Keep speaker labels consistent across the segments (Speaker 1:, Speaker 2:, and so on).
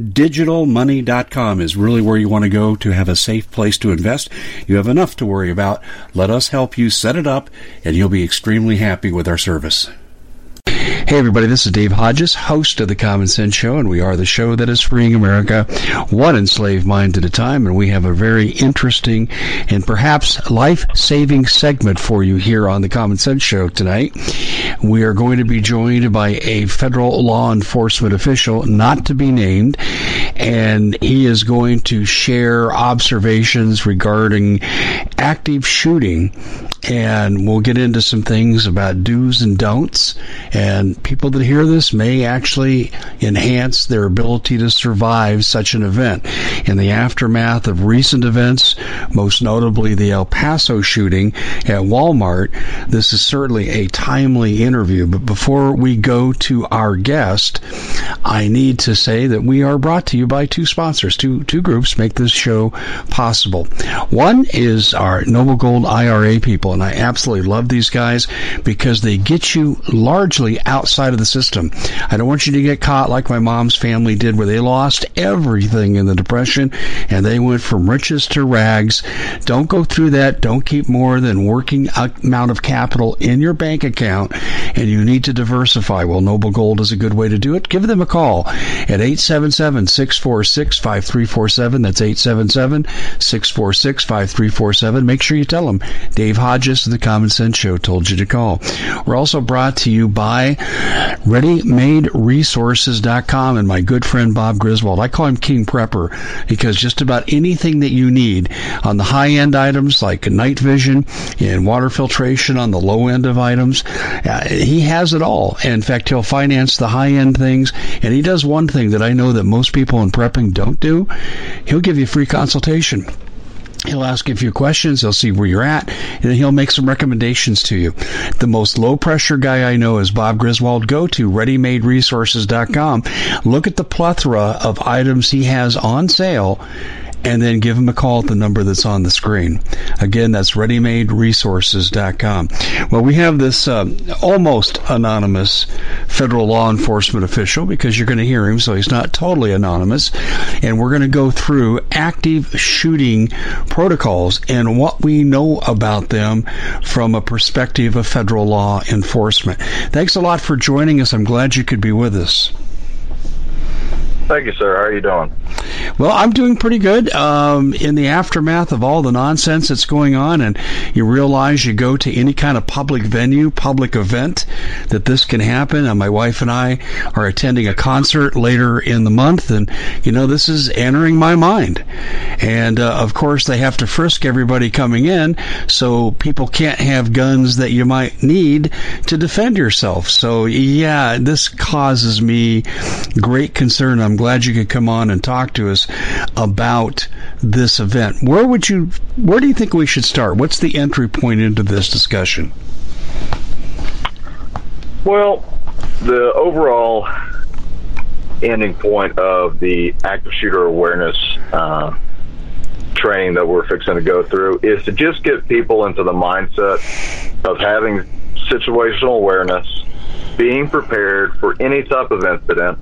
Speaker 1: MyDigitalMoney.com is really where you want to go to have a safe place to invest. You have enough to worry about. Let us help you set it up, and you'll be extremely happy with our service. Hey, everybody, this is Dave Hodges, host of The Common Sense Show, and we are the show that is freeing America one enslaved mind at a time. And we have a very interesting and perhaps life saving segment for you here on The Common Sense Show tonight. We are going to be joined by a federal law enforcement official, not to be named, and he is going to share observations regarding active shooting. And we'll get into some things about do's and don'ts. And people that hear this may actually enhance their ability to survive such an event. In the aftermath of recent events, most notably the El Paso shooting at Walmart, this is certainly a timely interview. But before we go to our guest, I need to say that we are brought to you by two sponsors. Two two groups make this show possible. One is our Noble Gold IRA people, and I absolutely love these guys because they get you largely outside of the system. I don't want you to get caught like my mom's family did, where they lost everything in the depression and they went from riches to rags. Don't go through that. Don't keep more than working amount of capital in your bank account, and you need to diversify. Well, Noble Gold is a good way to do it. Give them a call at 877 646 5347. That's 877 646 5347. Make sure you tell them Dave Hodges of the Common Sense Show told you to call. We're also brought to you by ReadyMadeResources.com and my good friend Bob Griswold. I call him King Prepper because just about anything that you need on the high end items like night vision and water filtration on the low end of items, uh, he has it all. In fact, he'll finance the high end things and he does one thing that I know that most people in prepping don't do. He'll give you free consultation. He'll ask you a few questions. He'll see where you're at, and then he'll make some recommendations to you. The most low pressure guy I know is Bob Griswold. Go to ReadyMadeResources.com. Look at the plethora of items he has on sale and then give them a call at the number that's on the screen. Again, that's readymaderesources.com. Well, we have this uh, almost anonymous federal law enforcement official because you're going to hear him, so he's not totally anonymous. And we're going to go through active shooting protocols and what we know about them from a perspective of federal law enforcement. Thanks a lot for joining us. I'm glad you could be with us.
Speaker 2: Thank you, sir. How are you doing?
Speaker 1: Well, I'm doing pretty good. Um, in the aftermath of all the nonsense that's going on, and you realize you go to any kind of public venue, public event, that this can happen. And my wife and I are attending a concert later in the month, and you know this is entering my mind. And uh, of course, they have to frisk everybody coming in, so people can't have guns that you might need to defend yourself. So yeah, this causes me great concern. I'm glad you could come on and talk to us about this event. Where would you, where do you think we should start? What's the entry point into this discussion?
Speaker 2: Well, the overall ending point of the active shooter awareness uh, training that we're fixing to go through is to just get people into the mindset of having situational awareness, being prepared for any type of incident,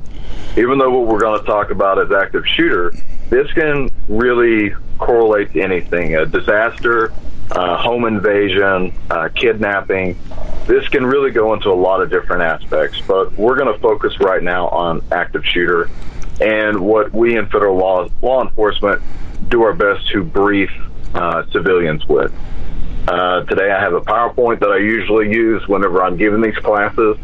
Speaker 2: even though what we're going to talk about is active shooter, this can really correlate to anything a disaster, uh, home invasion, uh, kidnapping. This can really go into a lot of different aspects, but we're going to focus right now on active shooter and what we in federal law, law enforcement do our best to brief uh, civilians with. Uh, today I have a PowerPoint that I usually use whenever I'm giving these classes.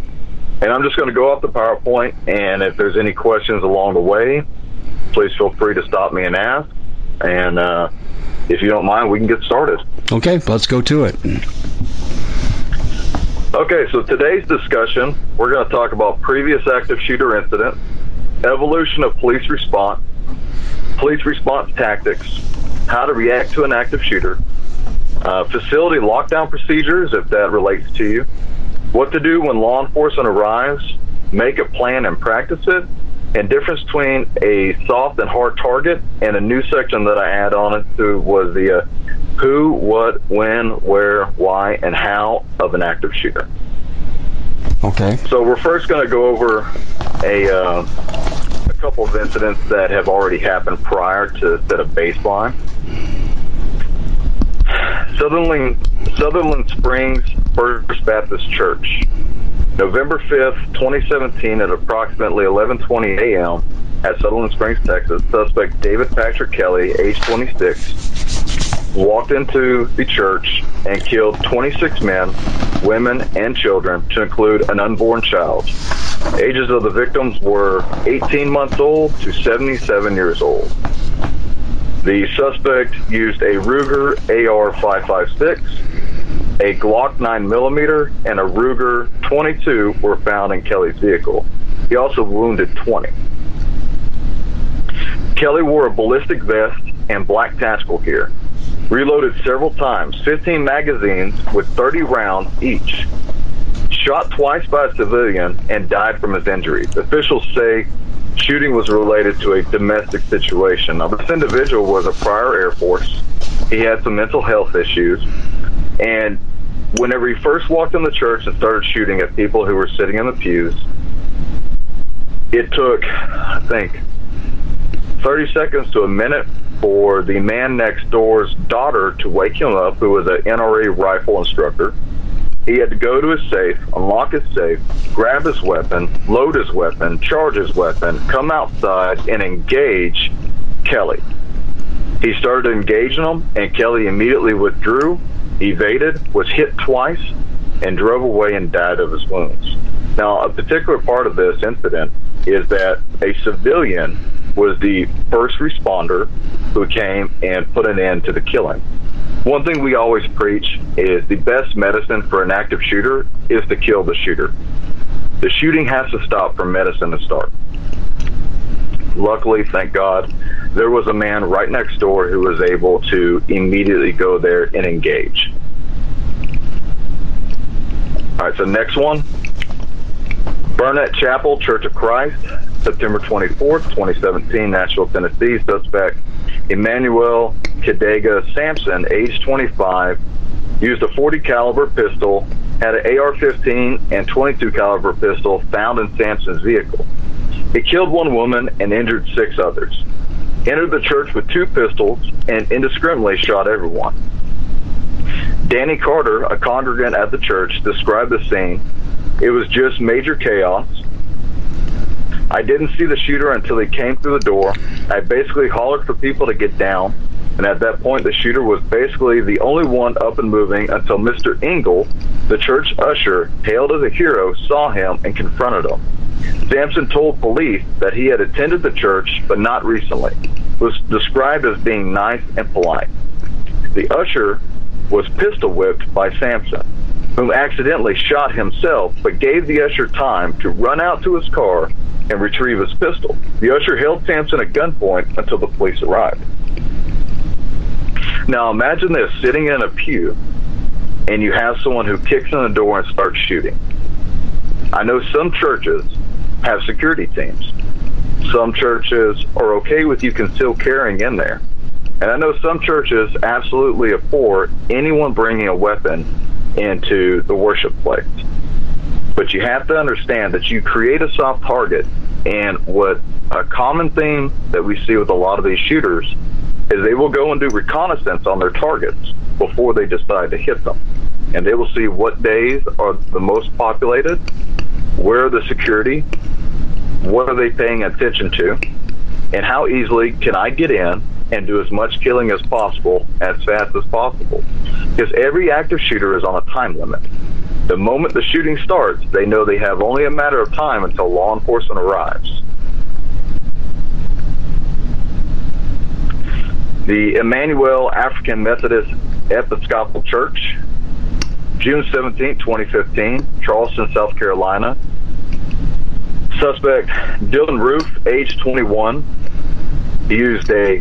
Speaker 2: And I'm just going to go off the PowerPoint, and if there's any questions along the way, please feel free to stop me and ask. And uh, if you don't mind, we can get started.
Speaker 1: Okay, let's go to it.
Speaker 2: Okay, so today's discussion, we're going to talk about previous active shooter incidents, evolution of police response, police response tactics, how to react to an active shooter, uh, facility lockdown procedures, if that relates to you, what to do when law enforcement arrives, make a plan and practice it, and difference between a soft and hard target and a new section that I add on it to was the uh, who, what, when, where, why, and how of an active shooter.
Speaker 1: Okay.
Speaker 2: So we're first going to go over a, uh, a couple of incidents that have already happened prior to set a baseline. Sutherland, Sutherland Springs First Baptist Church. November 5th, 2017 at approximately 11:20 a.m. at Sutherland Springs, Texas, suspect David Patrick Kelley, age 26, walked into the church and killed 26 men, women, and children to include an unborn child. Ages of the victims were 18 months old to 77 years old. The suspect used a Ruger AR-556, a Glock 9mm, and a Ruger 22 were found in Kelley's vehicle. He also wounded 20. Kelley wore a ballistic vest and black tactical gear. Reloaded several times, 15 magazines with 30 rounds each. Shot twice by a civilian and died from his injuries. Officials say shooting was related to a domestic situation. Now, this individual was a prior Air Force. He had some mental health issues. And whenever he first walked in the church and started shooting at people who were sitting in the pews, it took, I think, 30 seconds to a minute for the man next door's daughter to wake him up, who was an NRA rifle instructor. He had to go to his safe, unlock his safe, grab his weapon, load his weapon, charge his weapon, come outside, and engage Kelley. He started engaging him, and Kelley immediately withdrew, evaded, was hit twice, and drove away and died of his wounds. Now, a particular part of this incident is that a civilian was the first responder who came and put an end to the killing. One thing we always preach is the best medicine for an active shooter is to kill the shooter. The shooting has to stop for medicine to start. Luckily, thank God, there was a man right next door who was able to immediately go there and engage. All right, so next one Burnett Chapel Church of Christ, September 24th, 2017, Nashville, Tennessee. Suspect Emmanuel Kidega Samson, age 25, used a 40 caliber pistol, had an AR-15 and 22 caliber pistol found in Samson's vehicle. He killed one woman and injured six others. Entered the church with two pistols and indiscriminately shot everyone. Danny Carter, a congregant at the church, described the scene. It was just major chaos. I didn't see the shooter until he came through the door. I basically hollered for people to get down, and at that point, the shooter was basically the only one up and moving until Mr. Engle, the church usher, hailed as a hero, saw him and confronted him. Samson told police that he had attended the church, but not recently. Was described as being nice and polite. The usher was pistol whipped by Samson, whom accidentally shot himself, but gave the usher time to run out to his car and retrieve his pistol. The usher held Samson at gunpoint until the police arrived. Now imagine this sitting in a pew and you have someone who kicks in the door and starts shooting. I know some churches have security teams. Some churches are okay with you conceal carrying in there. And I know some churches absolutely abhor anyone bringing a weapon into the worship place. But you have to understand that you create a soft target, and what a common theme that we see with a lot of these shooters is they will go and do reconnaissance on their targets before they decide to hit them. And they will see what days are the most populated, where the security, what are they paying attention to, and how easily can I get in and do as much killing as possible as fast as possible. Because every active shooter is on a time limit. The moment the shooting starts, they know they have only a matter of time until law enforcement arrives. The Emanuel African Methodist Episcopal Church, June 17, 2015, Charleston, South Carolina. Suspect Dylann Roof, age 21, used a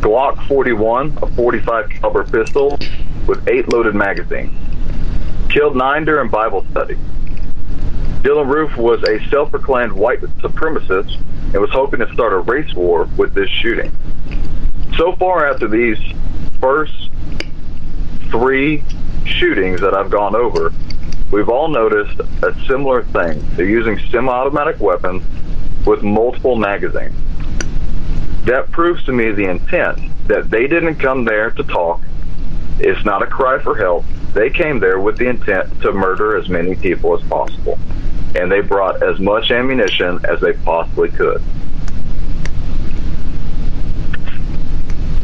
Speaker 2: Glock 41, a 45 caliber pistol with eight loaded magazines. Killed nine during Bible study. Dylann Roof was a self-proclaimed white supremacist and was hoping to start a race war with this shooting. So far, after these first three shootings that I've gone over, we've all noticed a similar thing. They're using semi-automatic weapons with multiple magazines that proves to me the intent that they didn't come there to talk. It's not a cry for help. They came there with the intent to murder as many people as possible. And they brought as much ammunition as they possibly could.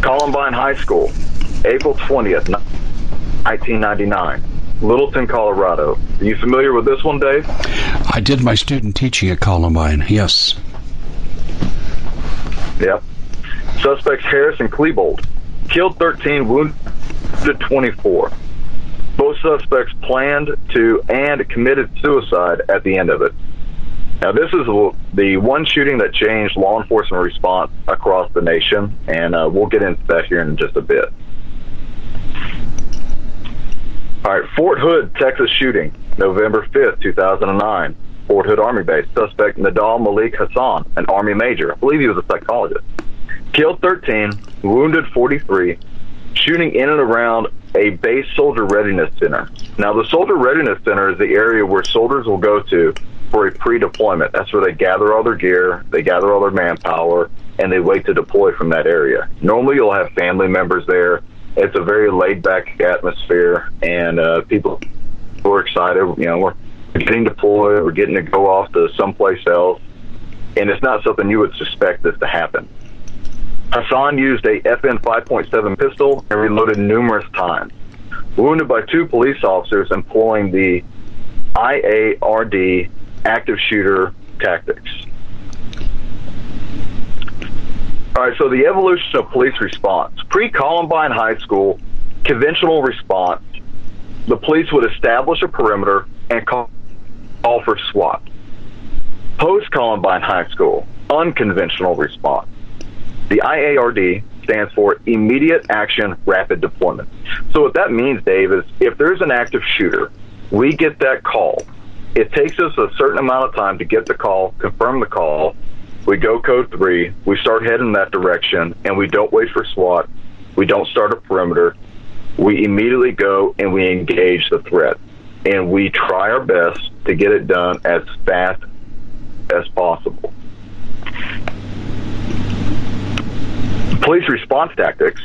Speaker 2: Columbine High School, April 20th, 1999. Littleton, Colorado. Are you familiar with this one, Dave?
Speaker 1: I did my student teaching at Columbine, yes.
Speaker 2: Yep. Suspects Harris and Klebold killed 13, wounded 24. Both suspects planned to and committed suicide at the end of it. Now, this is the one shooting that changed law enforcement response across the nation, and uh, we'll get into that here in just a bit. All right, Fort Hood, Texas shooting, November 5th, 2009. Fort Hood Army Base. Suspect Nadal Malik Hasan, an Army major. I believe he was a psychologist. Killed 13, wounded 43, shooting in and around a base soldier readiness center. Now, the soldier readiness center is the area where soldiers will go to for a pre-deployment. That's where they gather all their gear, they gather all their manpower, and they wait to deploy from that area. Normally, you'll have family members there. It's a very laid-back atmosphere, and uh, people are excited. You know, we're getting deployed, we're getting to go off to someplace else, and it's not something you would suspect this to happen. Hasan used a FN 5.7 pistol and reloaded numerous times. Wounded by two police officers employing the IARD active shooter tactics. All right, so the evolution of police response. Pre Columbine High School, conventional response, the police would establish a perimeter and call call for SWAT. Post Columbine High School, unconventional response. The IARD stands for Immediate Action Rapid Deployment. So, what that means, Dave, is if there's an active shooter, we get that call. It takes us a certain amount of time to get the call, confirm the call. We go code three, we start heading that direction, and we don't wait for SWAT. We don't start a perimeter. We immediately go and we engage the threat and we try our best to get it done as fast as possible. Police response tactics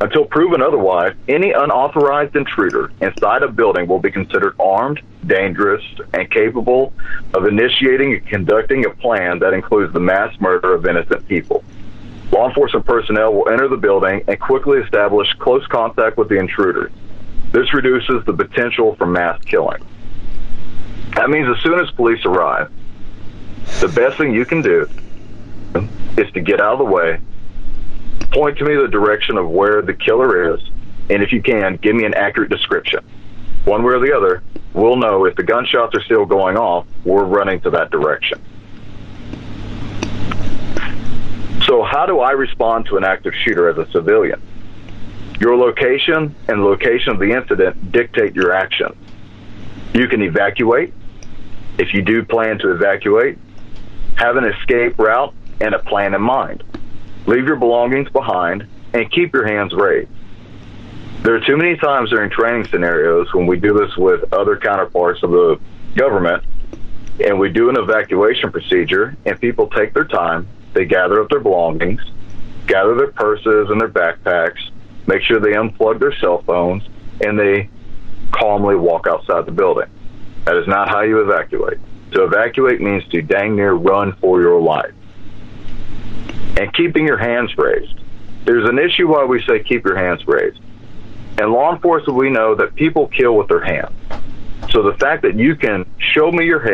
Speaker 2: Until proven otherwise, any unauthorized intruder inside a building will be considered armed, dangerous, and capable of initiating and conducting a plan that includes the mass murder of innocent people. Law enforcement personnel will enter the building and quickly establish close contact with the intruder. This reduces the potential for mass killing. That means as soon as police arrive, the best thing you can do is to get out of the way, point to me the direction of where the killer is, and if you can, give me an accurate description. One way or the other, we'll know if the gunshots are still going off, we're running to that direction. So, how do I respond to an active shooter as a civilian? Your location and location of the incident dictate your action. You can evacuate. If you do plan to evacuate, have an escape route and a plan in mind. Leave your belongings behind and keep your hands raised. There are too many times during training scenarios when we do this with other counterparts of the government and we do an evacuation procedure and people take their time they gather up their belongings, gather their purses and their backpacks, make sure they unplug their cell phones, and they calmly walk outside the building. That is not how you evacuate. To evacuate means to dang near run for your life. And keeping your hands raised. There's an issue why we say keep your hands raised. In law enforcement, we know that people kill with their hands. So the fact that you can show me your hands,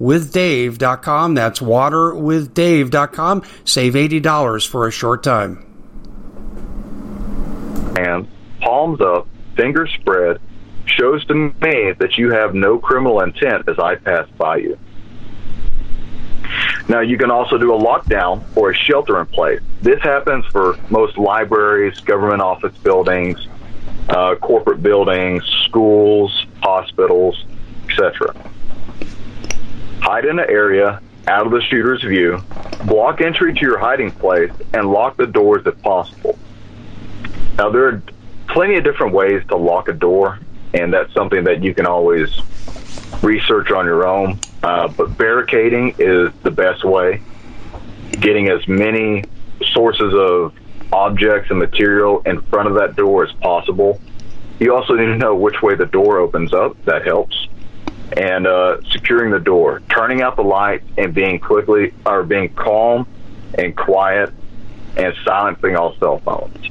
Speaker 1: waterwithdave.com. That's waterwithdave.com. Save $80 for a short time.
Speaker 2: And palms up, fingers spread, shows to me that you have no criminal intent as I pass by you. Now, you can also do a lockdown or a shelter in place. This happens for most libraries, government office buildings, uh, corporate buildings, schools, hospitals, etc hide in an area out of the shooter's view, block entry to your hiding place, and lock the doors if possible. Now, there are plenty of different ways to lock a door, and that's something that you can always research on your own. Uh, but barricading is the best way. Getting as many sources of objects and material in front of that door as possible You also need to know which way the door opens up. That helps. And uh, securing the door, turning out the lights, and being quickly or being calm and quiet, and silencing all cell phones.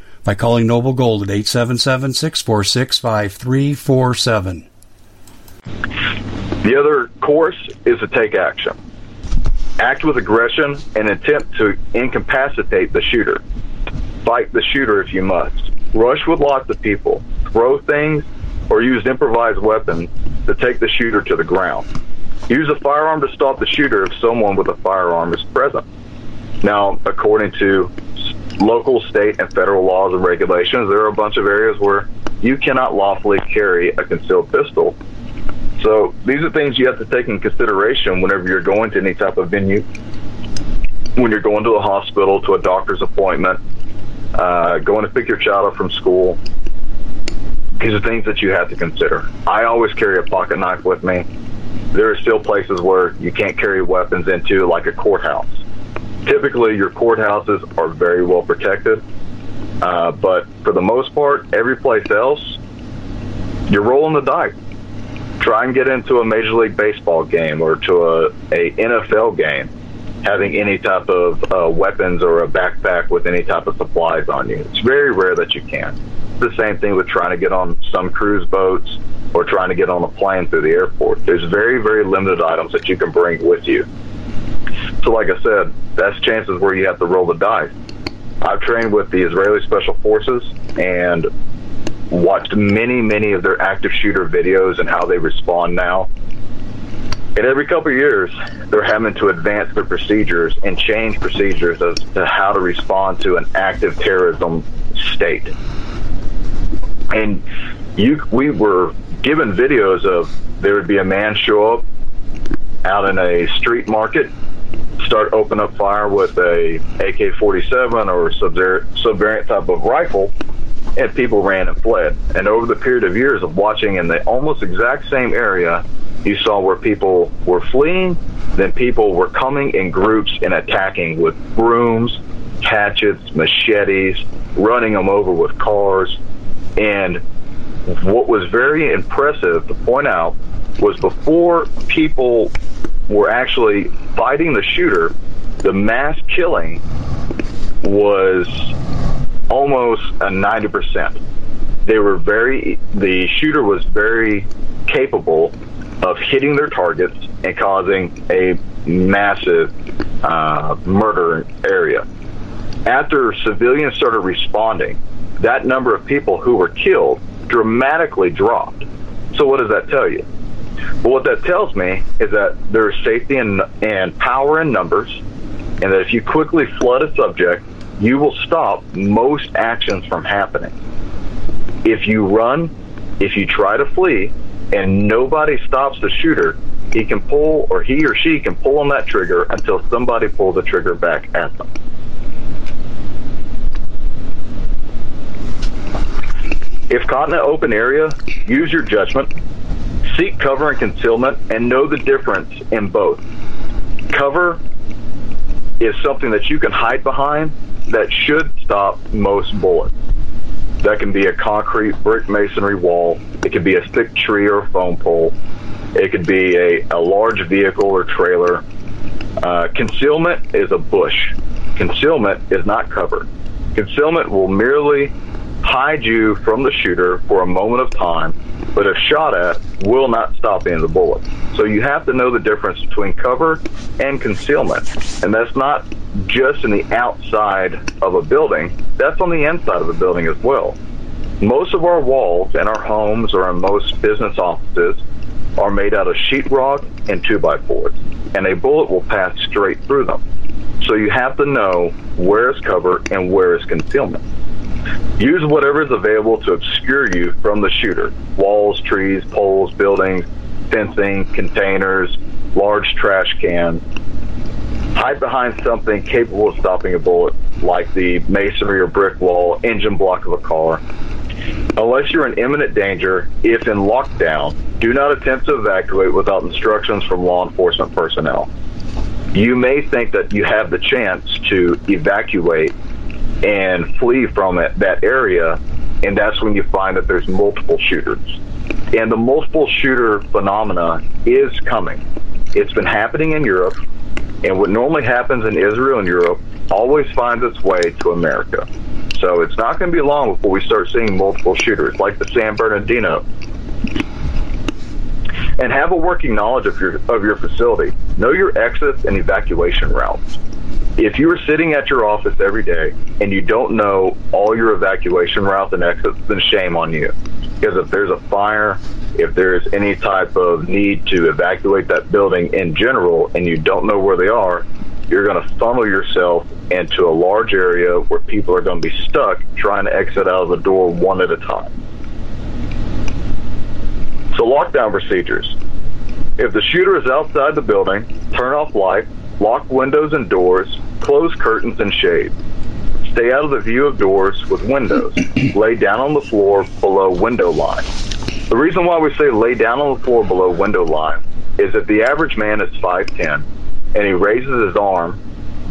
Speaker 1: by calling Noble Gold at 877 646 5347.
Speaker 2: The other course is to take action. Act with aggression and attempt to incapacitate the shooter. Fight the shooter if you must. Rush with lots of people. Throw things or use improvised weapons to take the shooter to the ground. Use a firearm to stop the shooter if someone with a firearm is present. Now, according to local, state, and federal laws and regulations, there are a bunch of areas where you cannot lawfully carry a concealed pistol. So these are things you have to take in consideration whenever you're going to any type of venue, when you're going to a hospital, to a doctor's appointment, uh, going to pick your child up from school. These are things that you have to consider. I always carry a pocket knife with me. There are still places where you can't carry weapons into, like a courthouse typically your courthouses are very well protected. Uh, but for the most part, every place else, you're rolling the dice. Try and get into a Major League Baseball game or to a, a NFL game, having any type of uh, weapons or a backpack with any type of supplies on you. It's very rare that you can. The same thing with trying to get on some cruise boats or trying to get on a plane through the airport. There's very, very limited items that you can bring with you. So, like I said, that's chances where you have to roll the dice. I've trained with the Israeli Special Forces and watched many, many of their active shooter videos and how they respond now. And every couple of years, they're having to advance their procedures and change procedures as to how to respond to an active terrorism state. And you, we were given videos of there would be a man show up out in a street market start open up fire with a AK-47 or sub-variant type of rifle, and people ran and fled. And over the period of years of watching in the almost exact same area, you saw where people were fleeing, then people were coming in groups and attacking with brooms, hatchets, machetes, running them over with cars. And what was very impressive to point out was before people were actually fighting the shooter, the mass killing was almost a 90%. They were very, the shooter was very capable of hitting their targets and causing a massive uh, murder area. After civilians started responding, that number of people who were killed dramatically dropped. So, what does that tell you? But what that tells me is that there is safety and, and power in numbers, and that if you quickly flood a subject, you will stop most actions from happening. If you run, if you try to flee, and nobody stops the shooter, he can pull or he or she can pull on that trigger until somebody pulls the trigger back at them. If caught in an open area, use your judgment Seek cover and concealment and know the difference in both. Cover is something that you can hide behind that should stop most bullets. That can be a concrete brick masonry wall. It could be a thick tree or a phone pole. It could be a, a large vehicle or trailer. Uh, concealment is a bush. Concealment is not cover. Concealment will merely hide you from the shooter for a moment of time, but if shot at, will not stop any of the bullets. So you have to know the difference between cover and concealment. And that's not just in the outside of a building, that's on the inside of a building as well. Most of our walls in our homes or in most business offices are made out of sheetrock and 2 by 4s and a bullet will pass straight through them. So you have to know where is cover and where is concealment. Use whatever is available to obscure you from the shooter walls, trees, poles, buildings, fencing, containers, large trash cans. Hide behind something capable of stopping a bullet, like the masonry or brick wall, engine block of a car. Unless you're in imminent danger, if in lockdown, do not attempt to evacuate without instructions from law enforcement personnel. You may think that you have the chance to evacuate and flee from it, that area, and that's when you find that there's multiple shooters. And the multiple shooter phenomena is coming. It's been happening in Europe, and what normally happens in Israel and Europe always finds its way to America. So it's not going to be long before we start seeing multiple shooters, like the San Bernardino. And have a working knowledge of your of your facility. Know your exits and evacuation routes if you're sitting at your office every day and you don't know all your evacuation routes and exits, then shame on you. Because if there's a fire, if there's any type of need to evacuate that building in general and you don't know where they are, you're going to funnel yourself into a large area where people are going to be stuck trying to exit out of the door one at a time. So, lockdown procedures. If the shooter is outside the building, turn off lights, lock windows and doors, close curtains and shades. Stay out of the view of doors with windows. lay down on the floor below window line. The reason why we say lay down on the floor below window line is that the average man is 5'10 and he raises his arm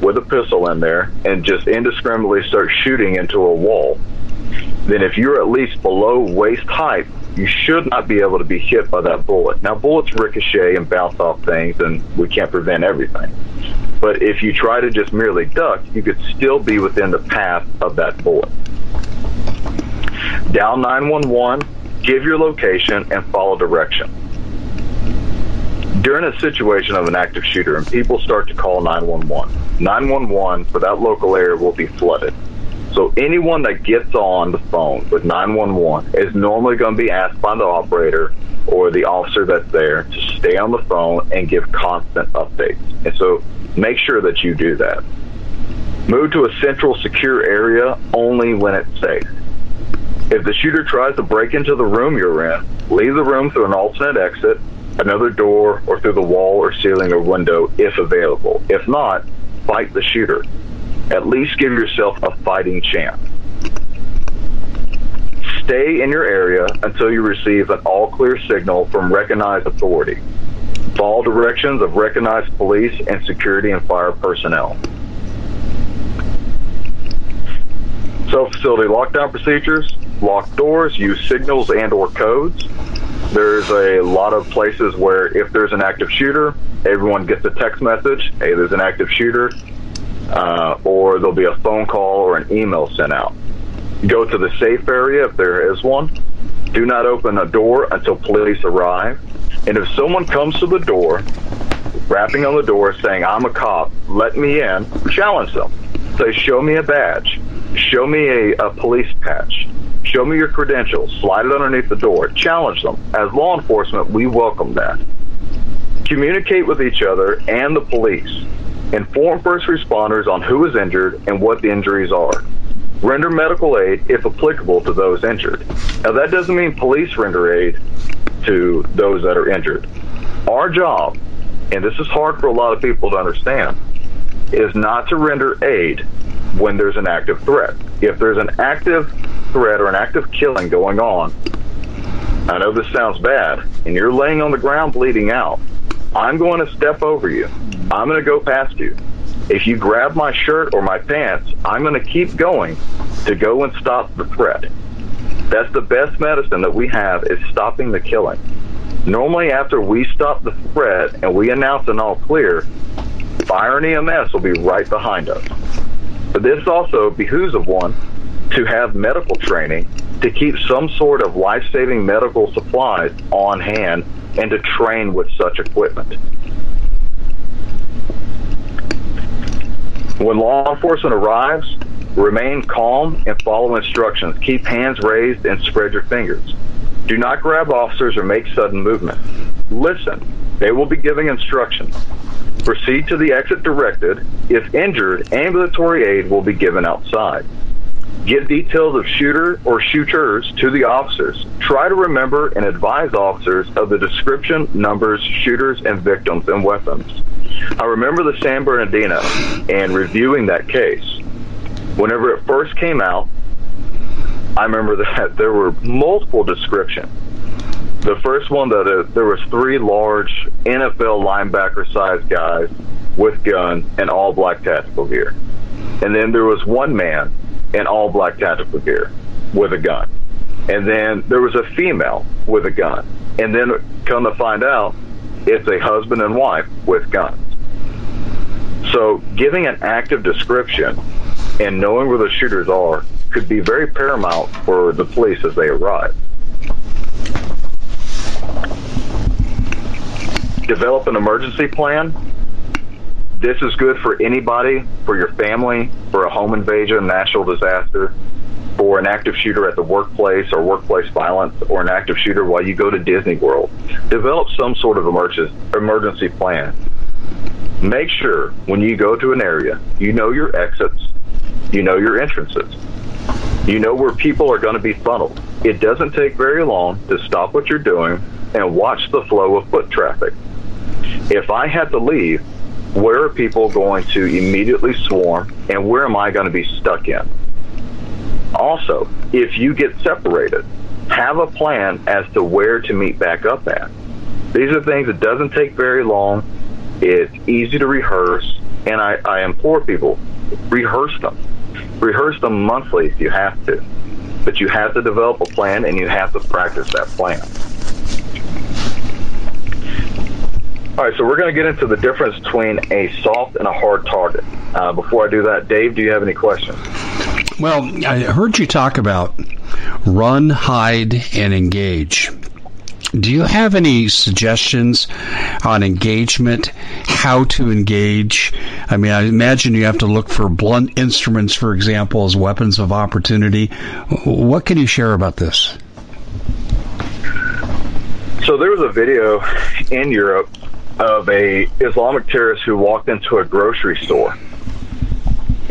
Speaker 2: with a pistol in there and just indiscriminately starts shooting into a wall, then if you're at least below waist height, you should not be able to be hit by that bullet. Now, bullets ricochet and bounce off things, and we can't prevent everything. But if you try to just merely duck, you could still be within the path of that bullet. Dial 911, give your location, and follow direction. During a situation of an active shooter and people start to call 911, 911 for that local area will be flooded. So anyone that gets on the phone with 911 is normally going to be asked by the operator or the officer that's there to stay on the phone and give constant updates. And so make sure that you do that. Move to a central secure area only when it's safe. If the shooter tries to break into the room you're in, leave the room through an alternate exit, another door, or through the wall or ceiling or window if available. If not, fight the shooter at least give yourself a fighting chance. Stay in your area until you receive an all clear signal from recognized authority. Follow directions of recognized police and security and fire personnel. Self-facility lockdown procedures, lock doors, use signals and or codes. There's a lot of places where if there's an active shooter, everyone gets a text message, hey, there's an active shooter, uh, or there'll be a phone call or an email sent out. Go to the safe area if there is one. Do not open a door until police arrive. And if someone comes to the door, rapping on the door saying, I'm a cop, let me in, challenge them. Say, show me a badge. Show me a, a police patch. Show me your credentials. Slide it underneath the door. Challenge them. As law enforcement, we welcome that. Communicate with each other and the police. Inform first responders on who is injured and what the injuries are. Render medical aid if applicable to those injured. Now, that doesn't mean police render aid to those that are injured. Our job, and this is hard for a lot of people to understand, is not to render aid when there's an active threat. If there's an active threat or an active killing going on, I know this sounds bad, and you're laying on the ground bleeding out, I'm going to step over you. I'm going to go past you. If you grab my shirt or my pants, I'm going to keep going to go and stop the threat. That's the best medicine that we have is stopping the killing. Normally, after we stop the threat and we announce an all clear, fire and EMS will be right behind us. But this also behooves of one to have medical training to keep some sort of life saving medical supplies on hand and to train with such equipment. When law enforcement arrives, remain calm and follow instructions. Keep hands raised and spread your fingers. Do not grab officers or make sudden movements. Listen. They will be giving instructions. Proceed to the exit directed. If injured, ambulatory aid will be given outside. Give details of shooter or shooters to the officers. Try to remember and advise officers of the description, numbers, shooters, and victims and weapons. I remember the San Bernardino and reviewing that case. Whenever it first came out, I remember that there were multiple descriptions. The first one that uh, there was three large NFL linebacker sized guys with guns and all black tactical gear. And then there was one man in all black tactical gear with a gun. And then there was a female with a gun. And then come to find out, it's a husband and wife with guns. So giving an active description and knowing where the shooters are could be very paramount for the police as they arrive. Develop an emergency plan. This is good for anybody, for your family, for a home invasion, natural disaster, for an active shooter at the workplace or workplace violence, or an active shooter while you go to Disney World. Develop some sort of emergency plan. Make sure when you go to an area, you know your exits, you know your entrances. You know where people are going to be funneled. It doesn't take very long to stop what you're doing and watch the flow of foot traffic. If I had to leave, where are people going to immediately swarm and where am I going to be stuck in? Also, if you get separated, have a plan as to where to meet back up at. These are things that doesn't take very long. It's easy to rehearse, and I, I implore people rehearse them rehearse them monthly if you have to, but you have to develop a plan and you have to practice that plan. All right, so we're going to get into the difference between a soft and a hard target. Uh, before I do that, Dave, do you have any questions?
Speaker 1: Well, I heard you talk about run, hide, and engage. Do you have any suggestions on engagement, how to engage? I mean, I imagine you have to look for blunt instruments, for example, as weapons of opportunity. What can you share about this?
Speaker 2: So there was a video in Europe of a Islamic terrorist who walked into a grocery store.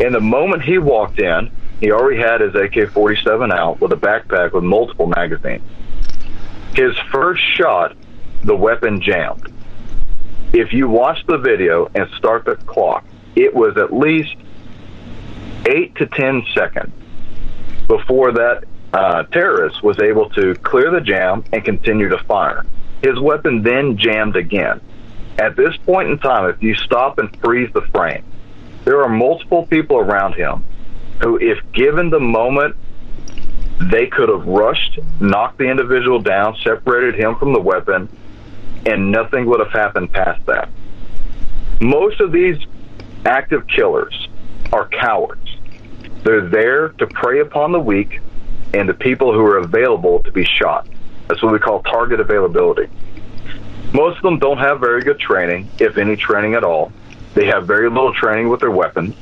Speaker 2: And the moment he walked in, he already had his AK-47 out with a backpack with multiple magazines his first shot, the weapon jammed. If you watch the video and start the clock, it was at least eight to ten seconds before that uh, terrorist was able to clear the jam and continue to fire. His weapon then jammed again. At this point in time, if you stop and freeze the frame, there are multiple people around him who, if given the moment they could have rushed, knocked the individual down, separated him from the weapon, and nothing would have happened past that. Most of these active killers are cowards. They're there to prey upon the weak and the people who are available to be shot. That's what we call target availability. Most of them don't have very good training, if any training at all. They have very little training with their weapons.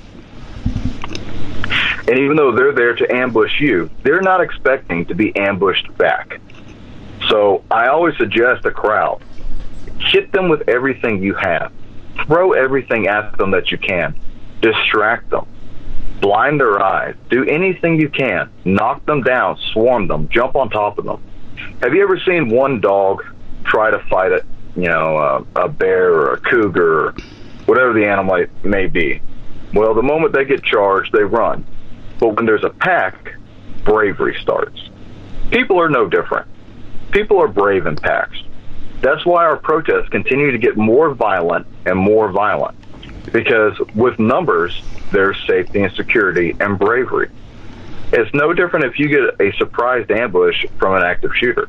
Speaker 2: And even though they're there to ambush you, they're not expecting to be ambushed back. So I always suggest a crowd hit them with everything you have, throw everything at them that you can, distract them, blind their eyes, do anything you can, knock them down, swarm them, jump on top of them. Have you ever seen one dog try to fight a, you know, a, a bear or a cougar or whatever the animal may be? Well, the moment they get charged, they run. But when there's a pack, bravery starts. People are no different. People are brave in packs. That's why our protests continue to get more violent and more violent. Because with numbers, there's safety and security and bravery. It's no different if you get a surprised ambush from an active shooter.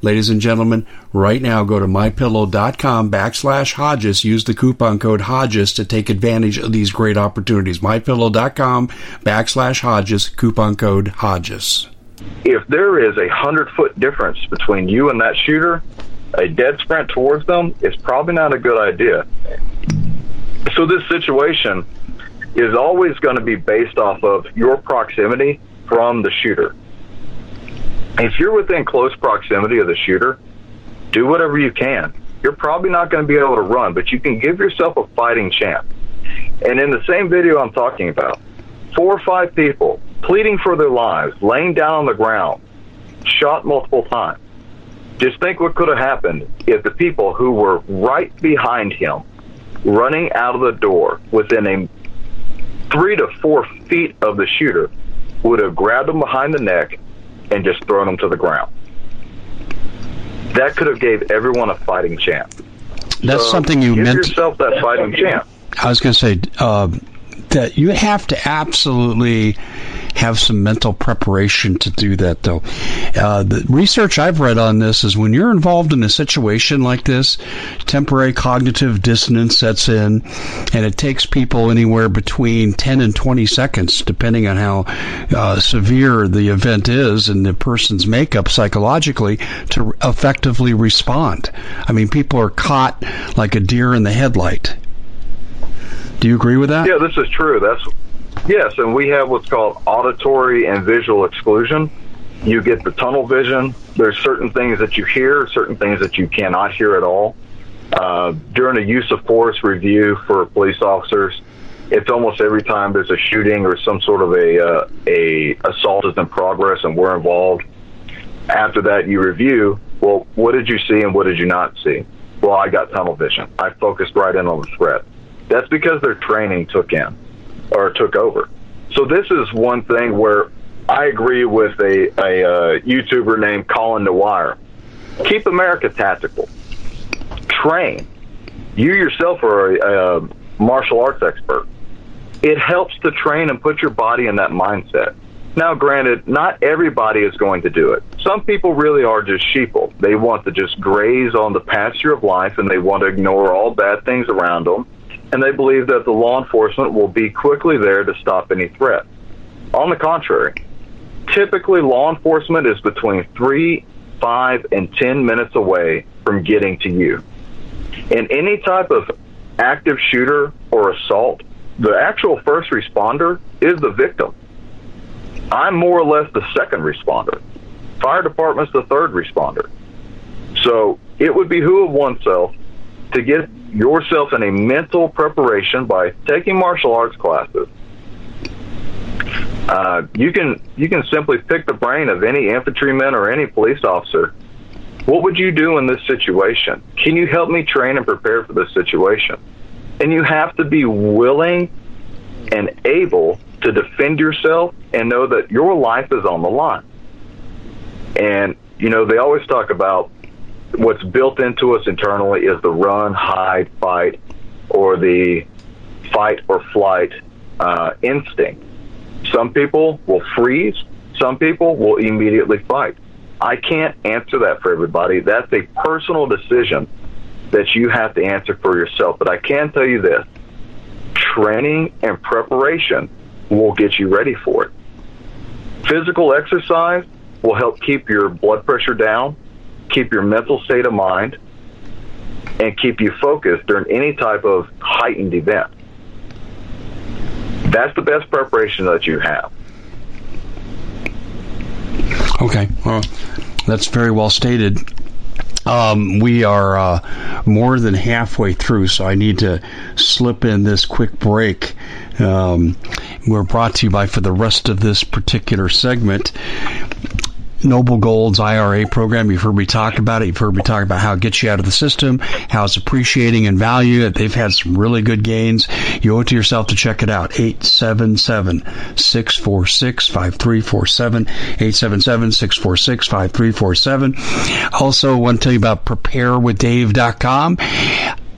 Speaker 1: Ladies and gentlemen, right now go to mypillow.com backslash Hodges. Use the coupon code Hodges to take advantage of these great opportunities. Mypillow.com backslash Hodges, coupon code Hodges.
Speaker 2: If there is a hundred foot difference between you and that shooter, a dead sprint towards them is probably not a good idea. So this situation is always going to be based off of your proximity from the shooter. If you're within close proximity of the shooter, do whatever you can. You're probably not going to be able to run, but you can give yourself a fighting chance. And in the same video I'm talking about, four or five people pleading for their lives, laying down on the ground, shot multiple times. Just think what could have happened if the people who were right behind him, running out of the door within a three to four feet of the shooter, would have grabbed him behind the neck and just thrown him to the ground. That could have gave everyone a fighting chance.
Speaker 1: That's
Speaker 2: So
Speaker 1: something you
Speaker 2: give
Speaker 1: meant.
Speaker 2: yourself that fighting chance.
Speaker 1: I was going to say uh, that you have to absolutely have some mental preparation to do that, though. Uh, the research I've read on this is when you're involved in a situation like this, temporary cognitive dissonance sets in, and it takes people anywhere between 10 and 20 seconds, depending on how uh, severe the event is and the person's makeup psychologically, to effectively respond. I mean, people are caught like a deer in the headlight. Do you agree with that?
Speaker 2: Yeah, this is true. That's yes, and we have what's called auditory and visual exclusion. You get the tunnel vision. There's certain things that you hear, certain things that you cannot hear at all. Uh, during a use of force review for police officers, it's almost every time there's a shooting or some sort of a uh, a assault is in progress and we're involved. After that, you review. Well, what did you see and what did you not see? Well, I got tunnel vision. I focused right in on the threat. That's because their training took in or took over. So this is one thing where I agree with a, a uh, YouTuber named Colin Dwyer. Keep America tactical. Train. You yourself are a, a martial arts expert. It helps to train and put your body in that mindset. Now, granted, not everybody is going to do it. Some people really are just sheeple. They want to just graze on the pasture of life and they want to ignore all bad things around them and they believe that the law enforcement will be quickly there to stop any threat. On the contrary, typically law enforcement is between three, five, and ten minutes away from getting to you. In any type of active shooter or assault, the actual first responder is the victim. I'm more or less the second responder. Fire department's the third responder. So it would behoove oneself to get yourself in a mental preparation by taking martial arts classes. Uh, you can you can simply pick the brain of any infantryman or any police officer. What would you do in this situation? Can you help me train and prepare for this situation? And you have to be willing and able to defend yourself and know that your life is on the line. And you know they always talk about what's built into us internally is the run, hide, fight, or the fight or flight uh, instinct. Some people will freeze. Some people will immediately fight. I can't answer that for everybody. That's a personal decision that you have to answer for yourself. But I can tell you this training and preparation will get you ready for it. Physical exercise will help keep your blood pressure down, keep your mental state of mind, and keep you focused during any type of heightened event. That's the best preparation that you have.
Speaker 1: Okay, well, that's very well stated. Um, we are uh, more than halfway through, so I need to slip in this quick break. Um, we're brought to you by, for the rest of this particular segment, Noble Gold's IRA program. You've heard me talk about it. You've heard me talk about how it gets you out of the system, how it's appreciating in value. They've had some really good gains. You owe it to yourself to check it out. 877-646-5347. 877-646-5347. Also, I want to tell you about preparewithdave.com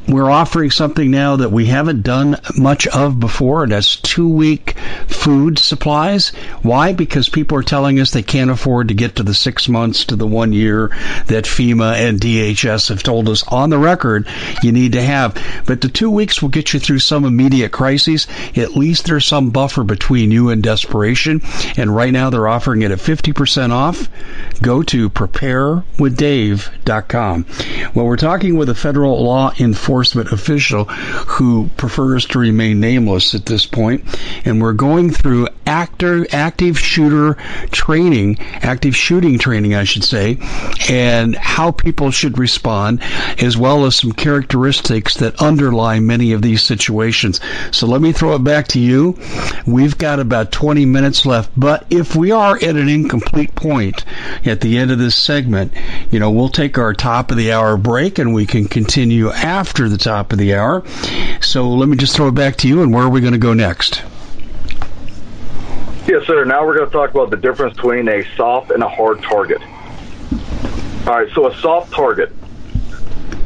Speaker 1: we're offering something now that we haven't done much of before, and that's two week food supplies. Why? Because people are telling us they can't afford to get to the six months to the one year that FEMA and DHS have told us on the record you need to have. But the two weeks will get you through some immediate crises. At least there's some buffer between you and desperation. And right now they're offering it at 50% off. Go to preparewithdave.com. Well, we're talking with a federal law enforcement enforcement official who prefers to remain nameless at this point. and we're going through actor active shooter training, active shooting training, I should say, and how people should respond, as well as some characteristics that underlie many of these situations. So let me throw it back to you. We've got about 20 minutes left, but if we are at an incomplete point at the end of this segment, you know, we'll take our top of the hour break and we can continue after the top of the hour. So let me just throw it back to you and where are we going to go next?
Speaker 2: Yes, sir. Now we're going to talk about the difference between a soft and a hard target. All right, so a soft target.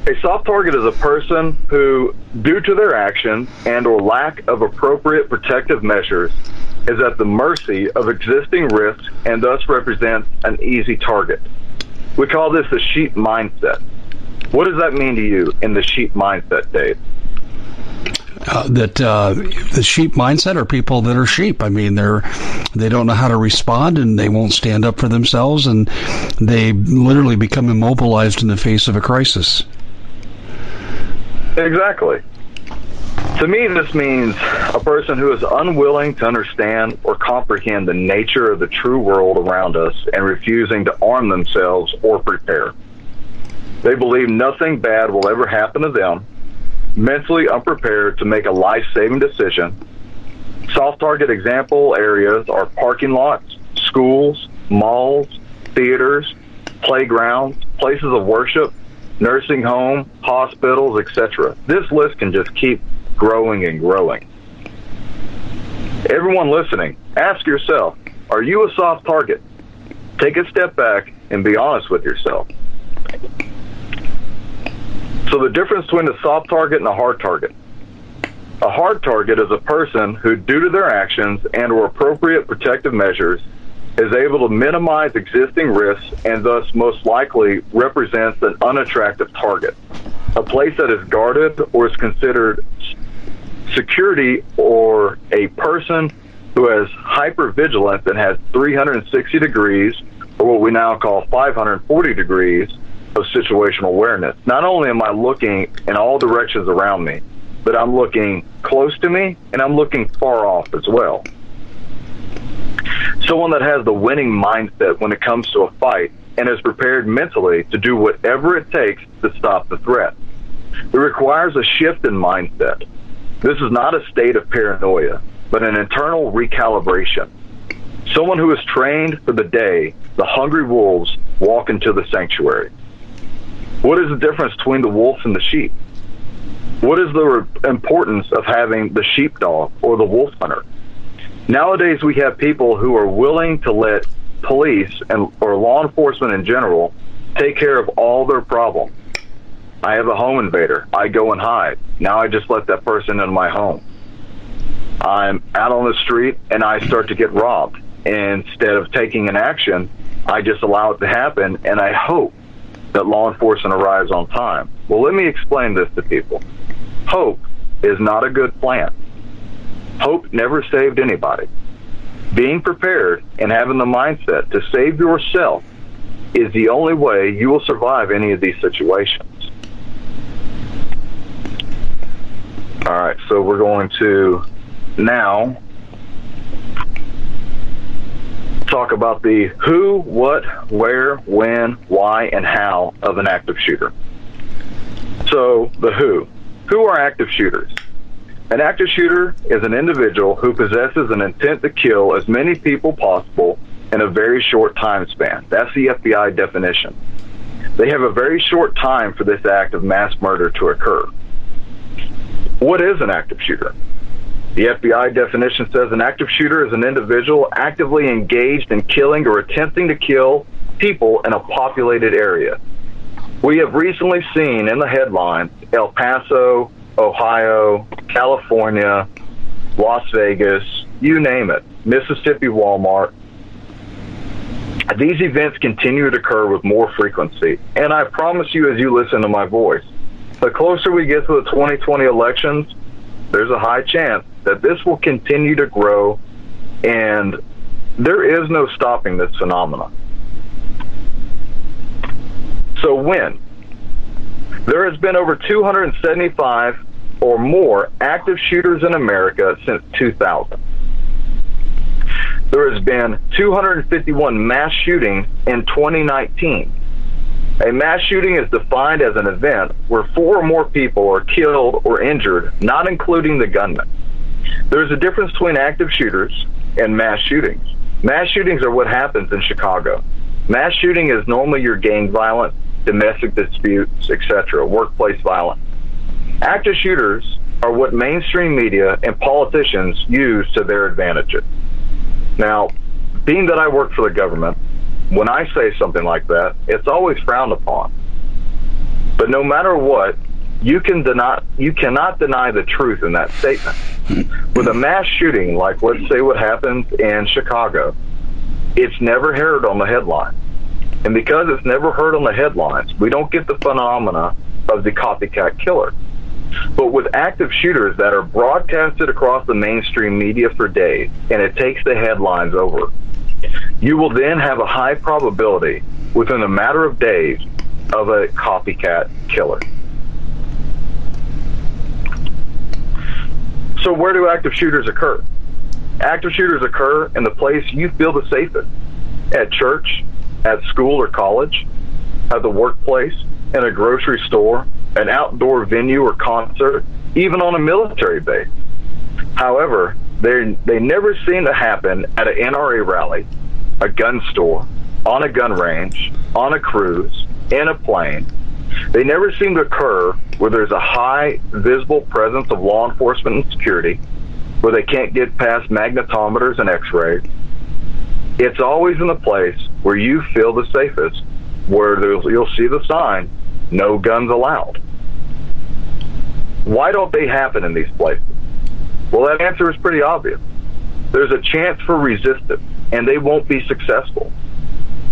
Speaker 2: A soft target is a person who, due to their actions and or lack of appropriate protective measures, is at the mercy of existing risks and thus represents an easy target. We call this the sheep mindset. What does that mean to you in the sheep mindset, Dave?
Speaker 1: Uh, that uh, the sheep mindset are people that are sheep. I mean, they're they don't know how to respond and they won't stand up for themselves, and they literally become immobilized in the face of a crisis.
Speaker 2: Exactly. To me, this means a person who is unwilling to understand or comprehend the nature of the true world around us and refusing to arm themselves or prepare. They believe nothing bad will ever happen to them mentally unprepared to make a life saving decision. Soft target example areas are parking lots, schools, malls, theaters, playgrounds, places of worship, nursing home, hospitals, etc. This list can just keep growing and growing. Everyone listening, ask yourself, are you a soft target? Take a step back and be honest with yourself. So the difference between a soft target and a hard target. A hard target is a person who, due to their actions and or appropriate protective measures, is able to minimize existing risks and thus most likely represents an unattractive target. A place that is guarded or is considered security or a person who has hypervigilance and has 360 degrees or what we now call 540 degrees of situational awareness. Not only am I looking in all directions around me, but I'm looking close to me and I'm looking far off as well. Someone that has the winning mindset when it comes to a fight and is prepared mentally to do whatever it takes to stop the threat. It requires a shift in mindset. This is not a state of paranoia, but an internal recalibration. Someone who is trained for the day, the hungry wolves walk into the sanctuary. What is the difference between the wolf and the sheep? What is the importance of having the sheepdog or the wolf hunter? Nowadays, we have people who are willing to let police and or law enforcement in general take care of all their problems. I have a home invader. I go and hide. Now I just let that person into my home. I'm out on the street and I start to get robbed. Instead of taking an action, I just allow it to happen and I hope that law enforcement arrives on time. Well, let me explain this to people. Hope is not a good plan. Hope never saved anybody. Being prepared and having the mindset to save yourself is the only way you will survive any of these situations. All right, so we're going to now talk about the who, what, where, when, why, and how of an active shooter. So, the who. Who are active shooters? An active shooter is an individual who possesses an intent to kill as many people possible in a very short time span. That's the FBI definition. They have a very short time for this act of mass murder to occur. What is an active shooter? The FBI definition says an active shooter is an individual actively engaged in killing or attempting to kill people in a populated area. We have recently seen in the headlines El Paso, Ohio, California, Las Vegas, you name it, Mississippi Walmart. These events continue to occur with more frequency, and I promise you as you listen to my voice, the closer we get to the 2020 elections, there's a high chance that this will continue to grow, and there is no stopping this phenomenon. So, when? There has been over 275 or more active shooters in America since 2000. There has been 251 mass shootings in 2019. A mass shooting is defined as an event where four or more people are killed or injured, not including the gunman. There's a difference between active shooters and mass shootings. Mass shootings are what happens in Chicago. Mass shooting is normally your gang violence, domestic disputes, etc., workplace violence. Active shooters are what mainstream media and politicians use to their advantages. Now, being that I work for the government, when I say something like that, it's always frowned upon. But no matter what, you can deny you cannot deny the truth in that statement. With a mass shooting like let's say what happened in Chicago, it's never heard on the headlines. And because it's never heard on the headlines, we don't get the phenomena of the copycat killer. But with active shooters that are broadcasted across the mainstream media for days and it takes the headlines over, you will then have a high probability within a matter of days of a copycat killer. So, where do active shooters occur? Active shooters occur in the place you feel the safest at church, at school or college, at the workplace, in a grocery store, an outdoor venue or concert, even on a military base. However, they they never seem to happen at an NRA rally, a gun store, on a gun range, on a cruise, in a plane. They never seem to occur where there's a high visible presence of law enforcement and security, where they can't get past magnetometers and x-rays. It's always in the place where you feel the safest, where you'll see the sign, no guns allowed. Why don't they happen in these places? Well, that answer is pretty obvious. There's a chance for resistance, and they won't be successful.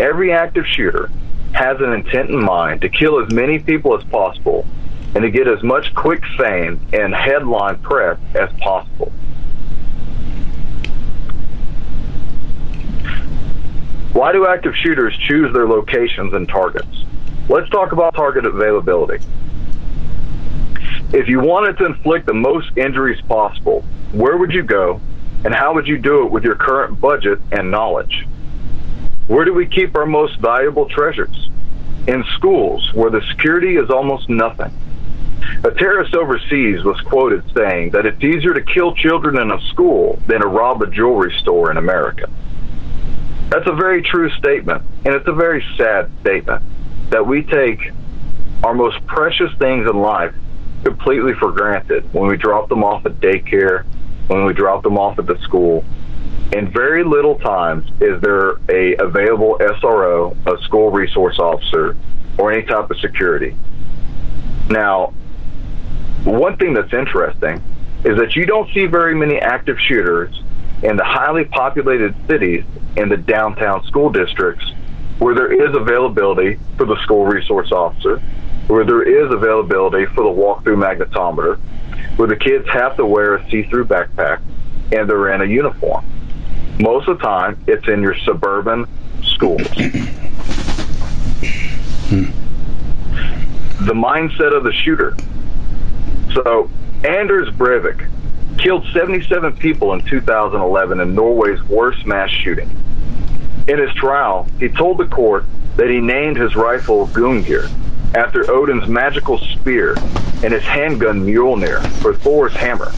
Speaker 2: Every active shooter has an intent in mind to kill as many people as possible and to get as much quick fame and headline press as possible. Why do active shooters choose their locations and targets? Let's talk about target availability. If you wanted to inflict the most injuries possible, where would you go and how would you do it with your current budget and knowledge? Where do we keep our most valuable treasures? In schools, where the security is almost nothing. A terrorist overseas was quoted saying that it's easier to kill children in a school than to rob a jewelry store in America. That's a very true statement, and it's a very sad statement that we take our most precious things in life completely for granted when we drop them off at daycare, when we drop them off at the school. And very little times is there a available SRO, a school resource officer, or any type of security. Now, one thing that's interesting is that you don't see very many active shooters in the highly populated cities in the downtown school districts where there is availability for the school resource officer, where there is availability for the walk-through magnetometer, where the kids have to wear a see-through backpack and they're in a uniform. Most of the time, it's in your suburban schools. The mindset of the shooter. So, Anders Breivik killed 77 people in 2011 in Norway's worst mass shooting. In his trial, he told the court that he named his rifle Gungnir after Odin's magical spear and his handgun Mjolnir for Thor's hammer.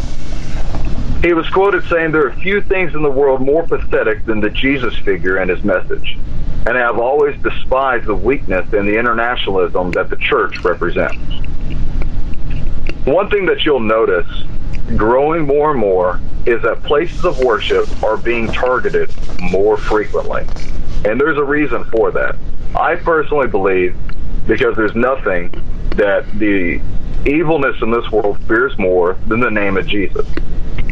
Speaker 2: He was quoted saying, There are few things in the world more pathetic than the Jesus figure and his message, and I have always despised the weakness and the internationalism that the church represents. One thing that you'll notice growing more and more is that places of worship are being targeted more frequently. And there's a reason for that. I personally believe because there's nothing that the evilness in this world fears more than the name of Jesus.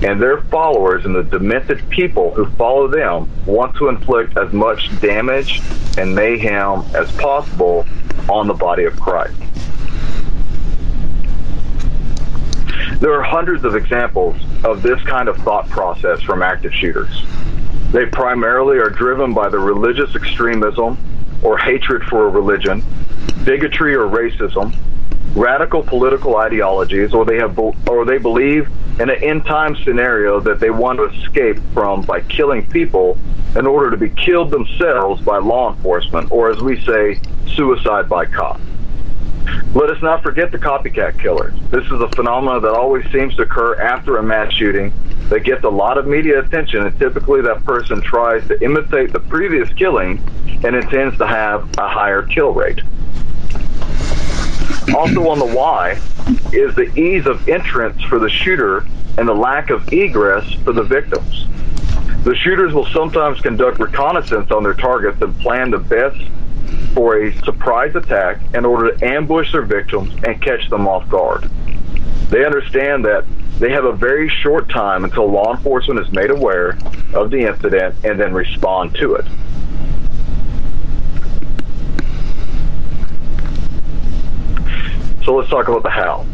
Speaker 2: And their followers and the demented people who follow them want to inflict as much damage and mayhem as possible on the body of Christ. There are hundreds of examples of this kind of thought process from active shooters. They primarily are driven by the religious extremism or hatred for a religion, bigotry or racism, radical political ideologies, or they have, or they believe in an end time scenario that they want to escape from by killing people in order to be killed themselves by law enforcement, or as we say, suicide by cop. Let us not forget the copycat killers. This is a phenomenon that always seems to occur after a mass shooting that gets a lot of media attention, and typically that person tries to imitate the previous killing and intends to have a higher kill rate. Also on the why is the ease of entrance for the shooter and the lack of egress for the victims. The shooters will sometimes conduct reconnaissance on their targets and plan the best for a surprise attack in order to ambush their victims and catch them off guard. They understand that they have a very short time until law enforcement is made aware of the incident and then respond to it. So let's talk about the how.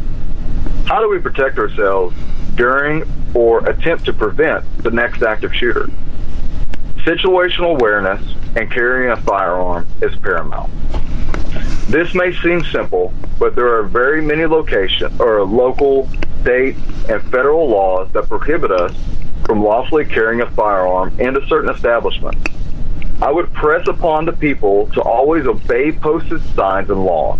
Speaker 2: How do we protect ourselves during or attempt to prevent the next active shooter? Situational awareness and carrying a firearm is paramount. This may seem simple, but there are very many locations or local, state, and federal laws that prohibit us from lawfully carrying a firearm into certain establishments. I would press upon the people to always obey posted signs and laws.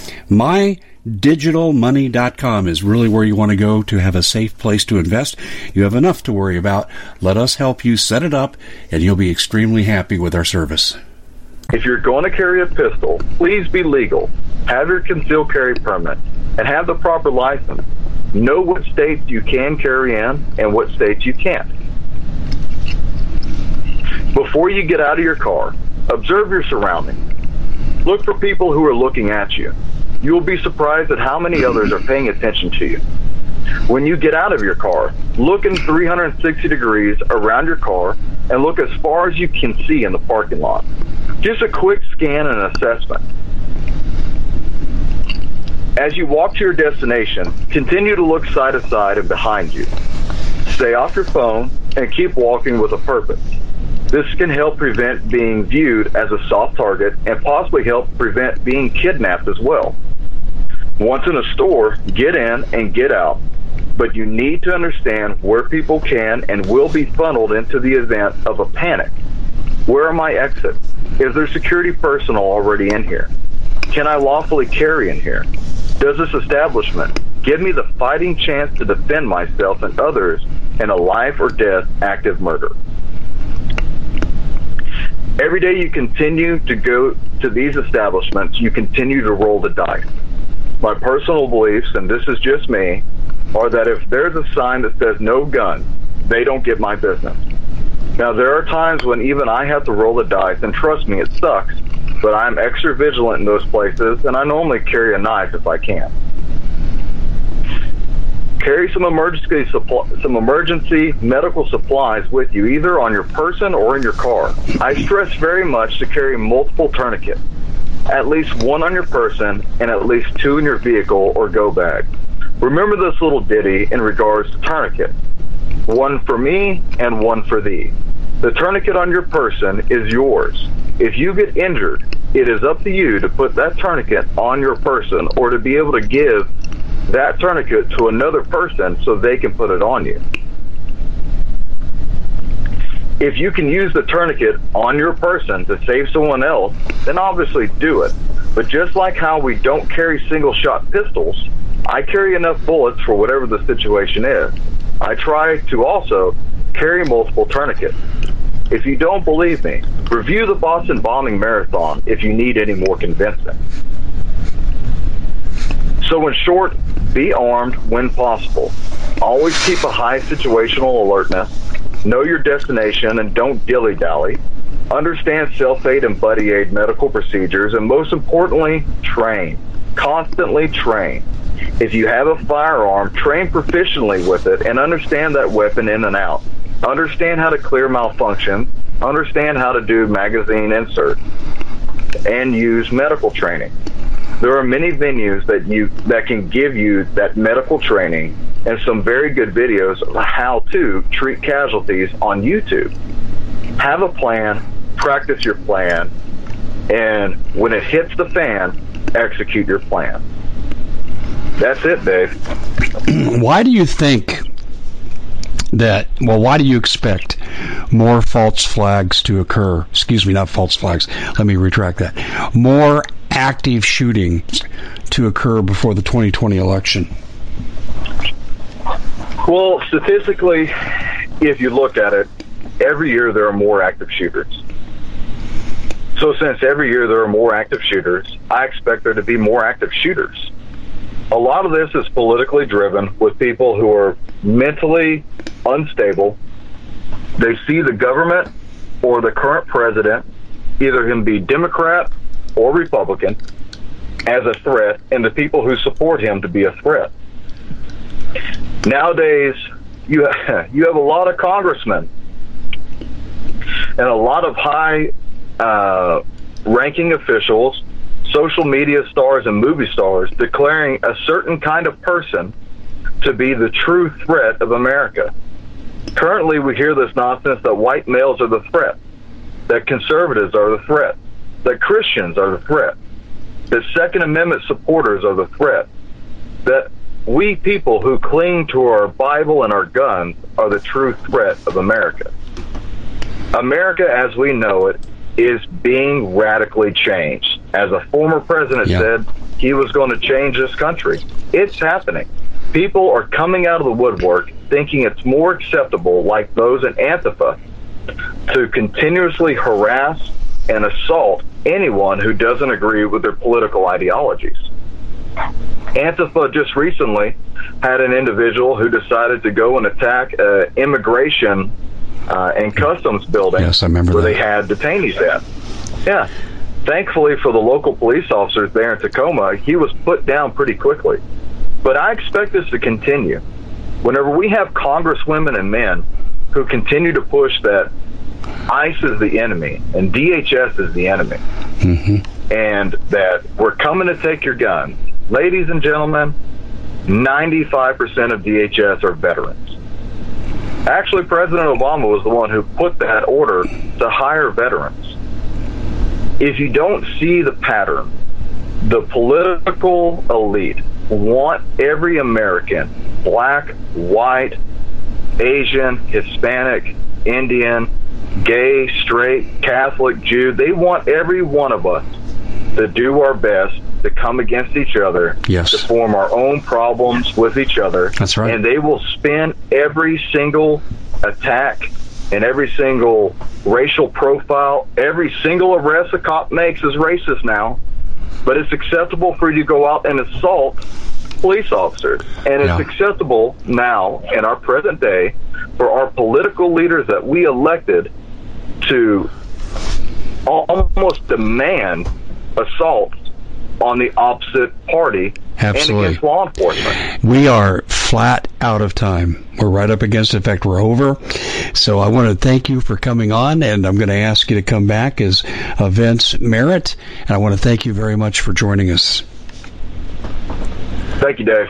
Speaker 1: My digitalmoney.com is really where you want to go to have a safe place to invest. You have enough to worry about. Let us help you set it up, and you'll be extremely happy with our service.
Speaker 2: If you're going to carry a pistol, please be legal. Have your concealed carry permit and have the proper license. Know what states you can carry in and what states you can't. Before you get out of your car, observe your surroundings. Look for people who are looking at you you will be surprised at how many others are paying attention to you. When you get out of your car, look in 360 degrees around your car and look as far as you can see in the parking lot. Just a quick scan and assessment. As you walk to your destination, continue to look side to side and behind you. Stay off your phone and keep walking with a purpose. This can help prevent being viewed as a soft target and possibly help prevent being kidnapped as well. Once in a store, get in and get out. But you need to understand where people can and will be funneled into the event of a panic. Where are my exits? Is there security personnel already in here? Can I lawfully carry in here? Does this establishment give me the fighting chance to defend myself and others in a life or death active murder? Every day you continue to go to these establishments, you continue to roll the dice my personal beliefs, and this is just me, are that if there's a sign that says no gun, they don't get my business. Now, there are times when even I have to roll the dice, and trust me, it sucks, but I'm extra vigilant in those places, and I normally carry a knife if I can. Carry some emergency supply, some emergency medical supplies with you, either on your person or in your car. I stress very much to carry multiple tourniquets at least one on your person and at least two in your vehicle or go bag. Remember this little ditty in regards to tourniquet. One for me and one for thee. The tourniquet on your person is yours. If you get injured, it is up to you to put that tourniquet on your person or to be able to give that tourniquet to another person so they can put it on you if you can use the tourniquet on your person to save someone else, then obviously do it. But just like how we don't carry single shot pistols, I carry enough bullets for whatever the situation is. I try to also carry multiple tourniquets. If you don't believe me, review the Boston Bombing Marathon if you need any more convincing. So, in short, be armed when possible. Always keep a high situational alertness. Know your destination and don't dilly dally. Understand self aid and buddy aid medical procedures, and most importantly, train. Constantly train. If you have a firearm, train proficiently with it and understand that weapon in and out. Understand how to clear malfunction. Understand how to do magazine insert and use medical training. There are many venues that you that can give you that medical training and some very good videos of how to treat casualties on YouTube. Have a plan, practice your plan, and when it hits the fan, execute your plan. That's it, Dave.
Speaker 1: why do you think that, well, why do you expect more false flags to occur? Excuse me, not false flags. Let me retract that. More active shooting to occur before the 2020 election?
Speaker 2: Well, statistically, if you look at it, every year there are more active shooters. So, since every year there are more active shooters, I expect there to be more active shooters. A lot of this is politically driven with people who are mentally unstable. They see the government or the current president, either him be Democrat or Republican as a threat and the people who support him to be a threat. Nowadays, you have, you have a lot of congressmen and a lot of high uh, ranking officials, social media stars, and movie stars declaring a certain kind of person to be the true threat of America. Currently, we hear this nonsense that white males are the threat, that conservatives are the threat, that Christians are the threat, that Second Amendment supporters are the threat, that we people who cling to our Bible and our guns are the true threat of America. America as we know it is being radically changed. As a former president yeah. said, he was going to change this country. It's happening. People are coming out of the woodwork thinking it's more acceptable, like those in Antifa, to continuously harass and assault anyone who doesn't agree with their political ideologies. Antifa just recently had an individual who decided to go and attack an immigration uh, and customs building
Speaker 1: yes, I remember
Speaker 2: where
Speaker 1: that.
Speaker 2: they had detainees at. Yeah. Thankfully for the local police officers there in Tacoma, he was put down pretty quickly. But I expect this to continue. Whenever we have congresswomen and men who continue to push that ICE is the enemy and DHS is the enemy, mm-hmm. and that we're coming to take your guns. Ladies and gentlemen, 95% of DHS are veterans. Actually, President Obama was the one who put that order to hire veterans. If you don't see the pattern, the political elite want every American, black, white, Asian, Hispanic, Indian, gay, straight, Catholic, Jew, they want every one of us to do our best to come against each other,
Speaker 1: yes.
Speaker 2: to form our own problems with each other.
Speaker 1: That's right.
Speaker 2: And they will spin every single attack and every single racial profile, every single arrest a cop makes is racist now. But it's acceptable for you to go out and assault police officers. And it's yeah. acceptable now in our present day for our political leaders that we elected to almost demand assaults on the opposite party
Speaker 1: Absolutely.
Speaker 2: and against law enforcement.
Speaker 1: We are flat out of time. We're right up against it. In fact, we're over. So I want to thank you for coming on, and I'm going to ask you to come back as Vince Merritt. And I want to thank you very much for joining us.
Speaker 2: Thank you, Dave.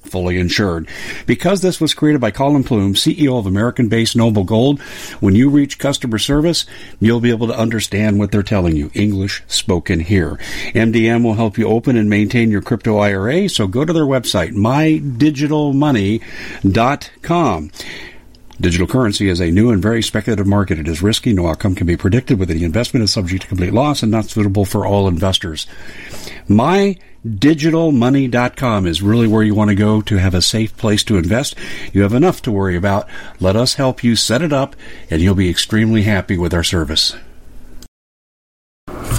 Speaker 1: fully insured. Because this was created by Collin Plume, CEO of American based Noble Gold, when you reach customer service, you'll be able to understand what they're telling you. English spoken here. MDM will help you open and maintain your crypto IRA, so go to their website, mydigitalmoney.com. Digital currency is a new and very speculative market. It is risky. No outcome can be predicted with any investment is subject to complete loss and not suitable for all investors. MyDigitalMoney.com is really where you want to go to have a safe place to invest. You have enough to worry about. Let us help you set it up and you'll be extremely happy with our service.